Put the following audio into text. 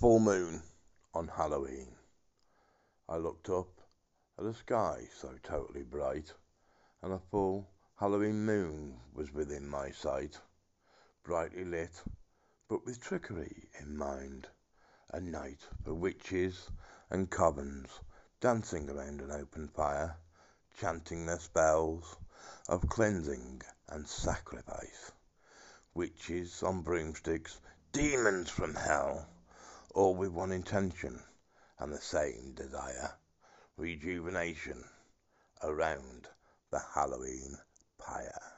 full moon on Halloween. I looked up at a sky so totally bright, and a full Halloween moon was within my sight, brightly lit, but with trickery in mind, a night for witches and covens dancing around an open fire, chanting their spells of cleansing and sacrifice. Witches on broomsticks, demons from hell, all with one intention and the same desire rejuvenation around the Halloween pyre.